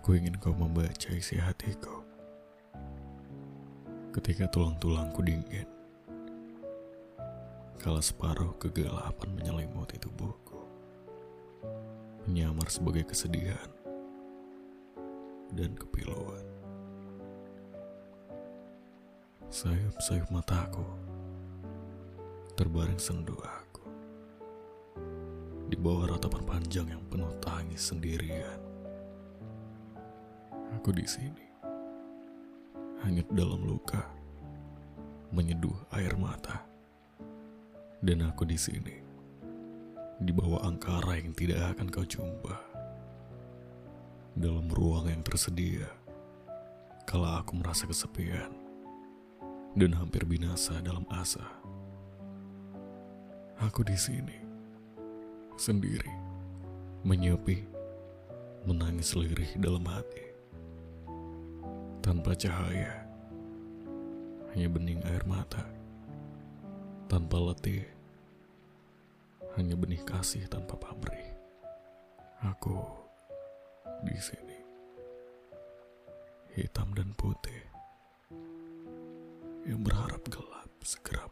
Aku ingin kau membaca isi hatiku. Ketika tulang-tulangku dingin, kala separuh kegelapan menyelimuti tubuhku, menyamar sebagai kesedihan dan kepiluan. Sayup-sayup mataku terbaring sendu aku di bawah ratapan panjang yang penuh tangis sendirian. Aku di sini, hanyut dalam luka, menyeduh air mata, dan aku di sini, di bawah angkara yang tidak akan kau jumpa, dalam ruang yang tersedia. Kala aku merasa kesepian dan hampir binasa dalam asa, aku di sini sendiri, menyepi, menangis lirih dalam hati tanpa cahaya, hanya bening air mata, tanpa letih, hanya benih kasih tanpa pamrih. Aku di sini, hitam dan putih, yang berharap gelap segera.